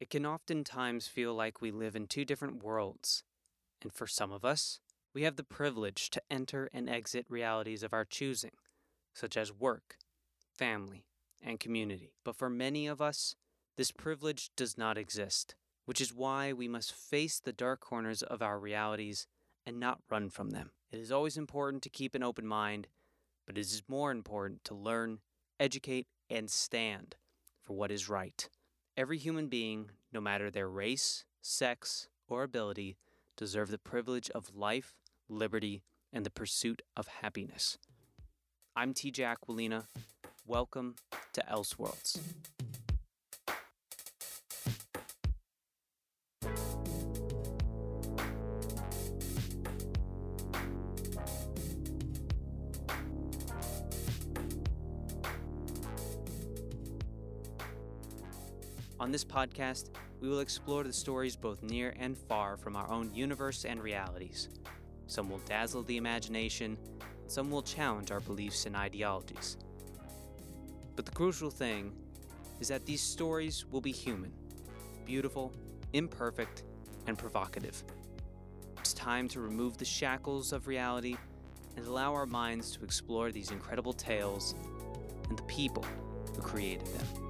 It can oftentimes feel like we live in two different worlds. And for some of us, we have the privilege to enter and exit realities of our choosing, such as work, family, and community. But for many of us, this privilege does not exist, which is why we must face the dark corners of our realities and not run from them. It is always important to keep an open mind, but it is more important to learn, educate, and stand for what is right. Every human being, no matter their race, sex, or ability, deserve the privilege of life, liberty, and the pursuit of happiness. I'm TJ Aquilina. Welcome to Elseworlds. On this podcast, we will explore the stories both near and far from our own universe and realities. Some will dazzle the imagination, and some will challenge our beliefs and ideologies. But the crucial thing is that these stories will be human, beautiful, imperfect, and provocative. It's time to remove the shackles of reality and allow our minds to explore these incredible tales and the people who created them.